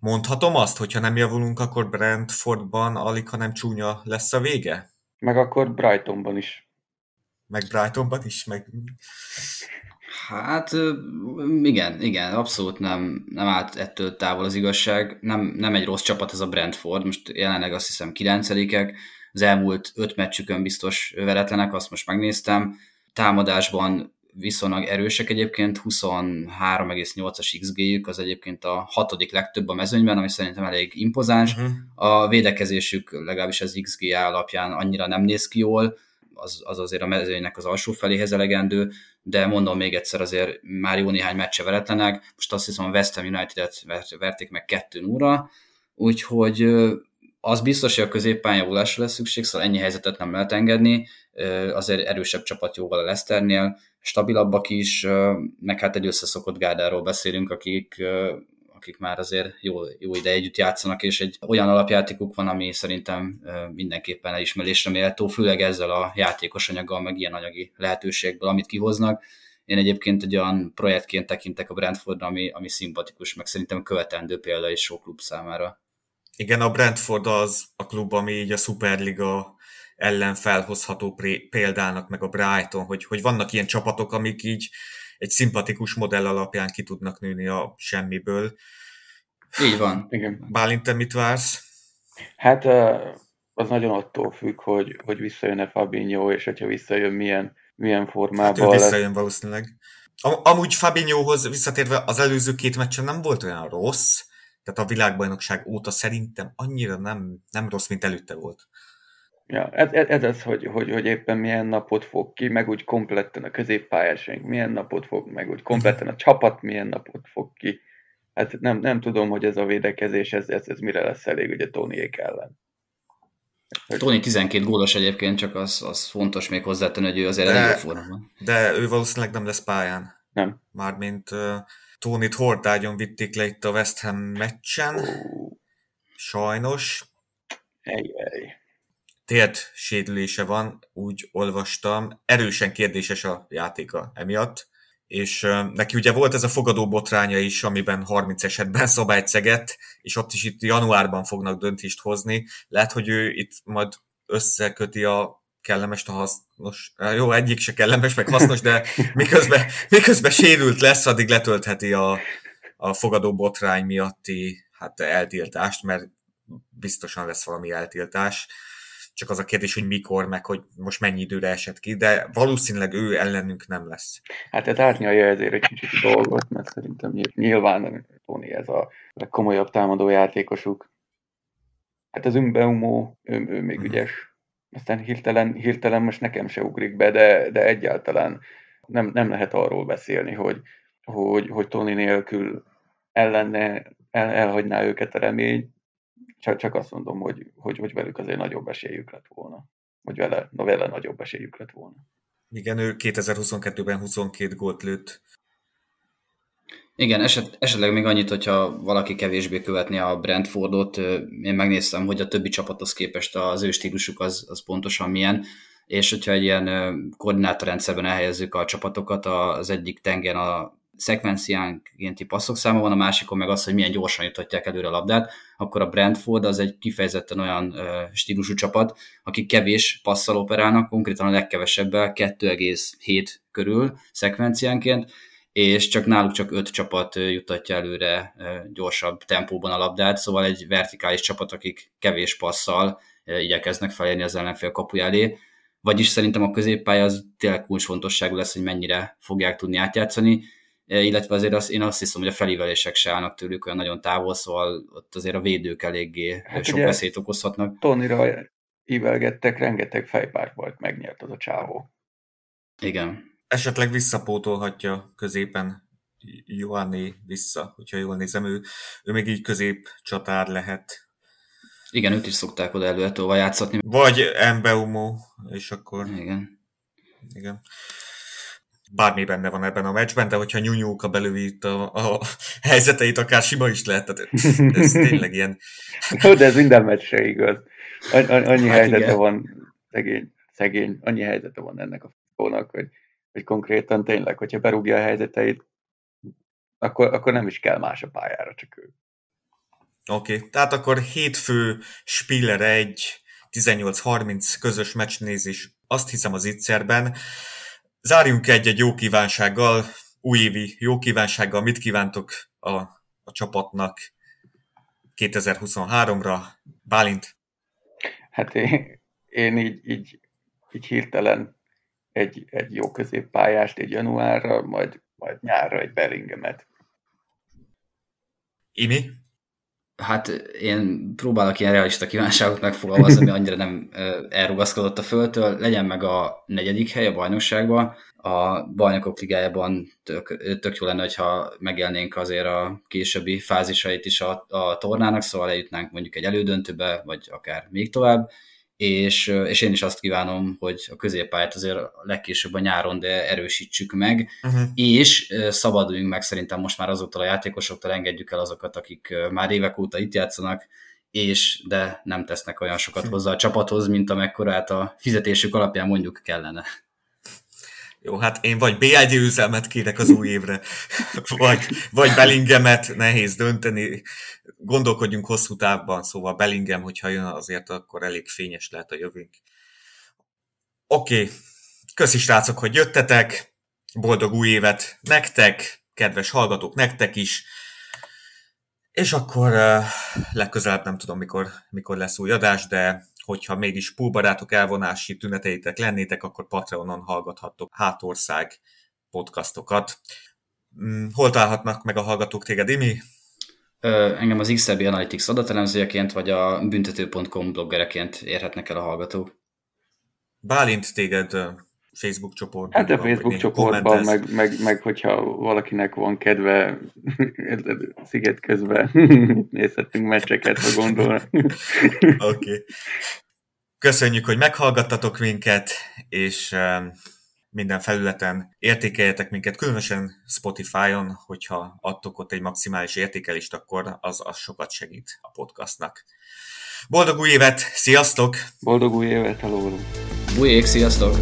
Mondhatom azt, hogyha nem javulunk, akkor Brentfordban alig, hanem csúnya lesz a vége? Meg akkor Brightonban is. Meg Brightonban is? Meg... Hát igen, igen, abszolút nem, nem állt ettől távol az igazság. Nem, nem egy rossz csapat ez a Brentford, most jelenleg azt hiszem kilencedikek, az elmúlt öt meccsükön biztos veretlenek, azt most megnéztem. Támadásban viszonylag erősek egyébként, 23,8-as XG-jük, az egyébként a hatodik legtöbb a mezőnyben, ami szerintem elég impozáns. Uh-huh. A védekezésük legalábbis az XG alapján annyira nem néz ki jól, az, az azért a mezőnynek az alsó feléhez elegendő, de mondom még egyszer, azért már jó néhány meccse veretlenek. Most azt hiszem a West Ham United-et verték meg 2 0 úgyhogy az biztos, hogy a középpálya javulásra lesz szükség, szóval ennyi helyzetet nem lehet engedni, azért erősebb csapat jóval a Leicesternél, stabilabbak is, meg hát egy összeszokott gárdáról beszélünk, akik, akik már azért jó, jó ide együtt játszanak, és egy olyan alapjátékuk van, ami szerintem mindenképpen elismerésre méltó, főleg ezzel a játékos anyaggal, meg ilyen anyagi lehetőségből, amit kihoznak. Én egyébként egy olyan projektként tekintek a Brentfordra, ami, ami szimpatikus, meg szerintem követendő példa is sok klub számára. Igen, a Brentford az a klub, ami így a Superliga ellen felhozható példának, meg a Brighton, hogy, hogy vannak ilyen csapatok, amik így egy szimpatikus modell alapján ki tudnak nőni a semmiből. Így van. Igen. Bálint, te mit vársz? Hát az nagyon attól függ, hogy, hogy visszajön-e Fabinho, és hogyha visszajön, milyen, milyen formában hát ő visszajön lesz. valószínűleg. Am- amúgy Fabinhohoz visszatérve az előző két meccsen nem volt olyan rossz, tehát a világbajnokság óta szerintem annyira nem, nem rossz, mint előtte volt. Ja, ez, ez, ez az, hogy, hogy, hogy éppen milyen napot fog ki, meg úgy kompletten a középpályásaink milyen napot fog, meg úgy kompletten a csapat milyen napot fog ki. Hát nem, nem tudom, hogy ez a védekezés, ez, ez, ez mire lesz elég ugye Tonyék ellen. Tony 12 gólos egyébként, csak az, az fontos még hozzátenni, hogy ő azért elég jó formában. De ő valószínűleg nem lesz pályán. Nem. Mármint uh, Tónit hordágyon vitték le itt a West Ham meccsen. Sajnos. Ej, Tért sérülése van, úgy olvastam. Erősen kérdéses a játéka emiatt. És neki ugye volt ez a fogadó botránya is, amiben 30 esetben szabályt szegett, és ott is itt januárban fognak döntést hozni. Lehet, hogy ő itt majd összeköti a kellemes a hasznos. Jó, egyik se kellemes, meg hasznos, de miközben, miközben sérült lesz, addig letöltheti a, a fogadó botrány miatti hát eltiltást, mert biztosan lesz valami eltiltás. csak az a kérdés, hogy mikor, meg hogy most mennyi időre esett ki, de valószínűleg ő ellenünk nem lesz. Hát ez árnyalja ezért egy kicsit a dolgot, mert szerintem nyilván Tony ez a legkomolyabb támadó játékosuk. Hát az Umbeumó, ő, ő még uh-huh. ügyes. Aztán hirtelen, hirtelen most nekem se ugrik be, de, de egyáltalán nem, nem lehet arról beszélni, hogy, hogy, hogy Tony nélkül ellenne, el, elhagyná őket a remény, csak, csak azt mondom, hogy, hogy, hogy velük azért nagyobb esélyük lett volna. Hogy vele, no, vele nagyobb esélyük lett volna. Igen, ő 2022-ben 22 gólt lőtt. Igen, eset, esetleg még annyit, hogyha valaki kevésbé követni a Brentfordot, én megnéztem, hogy a többi csapathoz képest az ő stílusuk az, az pontosan milyen, és hogyha egy ilyen koordinátorrendszerben elhelyezzük a csapatokat, az egyik tengen a szekvenciánkénti passzok száma van, a másikon meg az, hogy milyen gyorsan jutatják előre a labdát, akkor a Brentford az egy kifejezetten olyan stílusú csapat, akik kevés passzal operálnak, konkrétan a legkevesebbel 2,7 körül szekvenciánként, és csak náluk csak öt csapat jutatja előre gyorsabb tempóban a labdát, szóval egy vertikális csapat, akik kevés passzal igyekeznek felérni az ellenfél kapuja elé, vagyis szerintem a középpálya az tényleg kulcsfontosságú lesz, hogy mennyire fogják tudni átjátszani, illetve azért azt, én azt hiszem, hogy a felívelések se állnak tőlük olyan nagyon távol, szóval ott azért a védők eléggé hát sok veszélyt okozhatnak. Tonira ívelgettek, rengeteg fejpárt volt, megnyert az a csávó. Igen. Esetleg visszapótolhatja középen Johanné vissza, hogyha jól nézem, ő, ő még így közép csatár lehet. Igen, őt is szokták oda előetolva játszatni. Vagy Embeumo, és akkor... Igen. Igen bármi benne van ebben a meccsben, de hogyha Nyúnyúka belőít a, a helyzeteit, akár sima is lehet, tehát ez tényleg ilyen... De ez minden meccsre igaz. Annyi hát helyzete igen. van, szegény, szegény, annyi helyzete van ennek a fónak, hogy, hogy konkrétan tényleg, hogyha berúgja a helyzeteit, akkor, akkor nem is kell más a pályára, csak ő. Oké, okay. tehát akkor hétfő Spiller egy 18-30 közös meccsnézés, azt hiszem az Itzerben. Zárjunk egy-egy jó kívánsággal, újévi jó kívánsággal. Mit kívántok a, a csapatnak 2023-ra? Bálint? Hát én, én így, így, így hirtelen egy, egy jó középpályást egy januárra, majd, majd nyárra egy Bellingemet. Imi? Hát én próbálok ilyen realista kívánságot megfogalmazni, ami annyira nem elrugaszkodott a földtől. Legyen meg a negyedik hely a bajnokságban. A bajnokok ligájában tök, tök jó lenne, hogyha megélnénk azért a későbbi fázisait is a, a tornának, szóval eljutnánk mondjuk egy elődöntőbe, vagy akár még tovább és, és én is azt kívánom, hogy a középpályát azért legkésőbb a nyáron, de erősítsük meg, uh-huh. és szabaduljunk meg szerintem most már azoktól a játékosoktól, engedjük el azokat, akik már évek óta itt játszanak, és de nem tesznek olyan sokat hozzá a csapathoz, mint amekkorát a fizetésük alapján mondjuk kellene. Jó, hát én vagy BID üzemet kérek az új évre, vagy, vagy Bellingemet, nehéz dönteni. Gondolkodjunk hosszú távban, szóval Bellingem, hogyha jön azért, akkor elég fényes lehet a jövőnk. Oké, okay. köszi srácok, hogy jöttetek, boldog új évet nektek, kedves hallgatók, nektek is, és akkor uh, legközelebb nem tudom, mikor, mikor lesz új adás, de hogyha mégis púlbarátok elvonási tüneteitek lennétek, akkor Patreonon hallgathattok hátország podcastokat. Mm, hol találhatnak meg a hallgatók téged, Imi? Ö, engem az XRB Analytics adatelemzőjeként, vagy a büntető.com bloggereként érhetnek el a hallgatók. Bálint téged Facebook csoportban. Hát a Facebook csoportban, meg, meg, meg, hogyha valakinek van kedve sziget közben nézhetünk meccseket, ha gondol. Oké. Okay. Köszönjük, hogy meghallgattatok minket, és minden felületen értékeljetek minket, különösen Spotify-on, hogyha adtok ott egy maximális értékelést, akkor az, az sokat segít a podcastnak. Boldog új évet, sziasztok! Boldog új évet, hello! Új ég, sziasztok!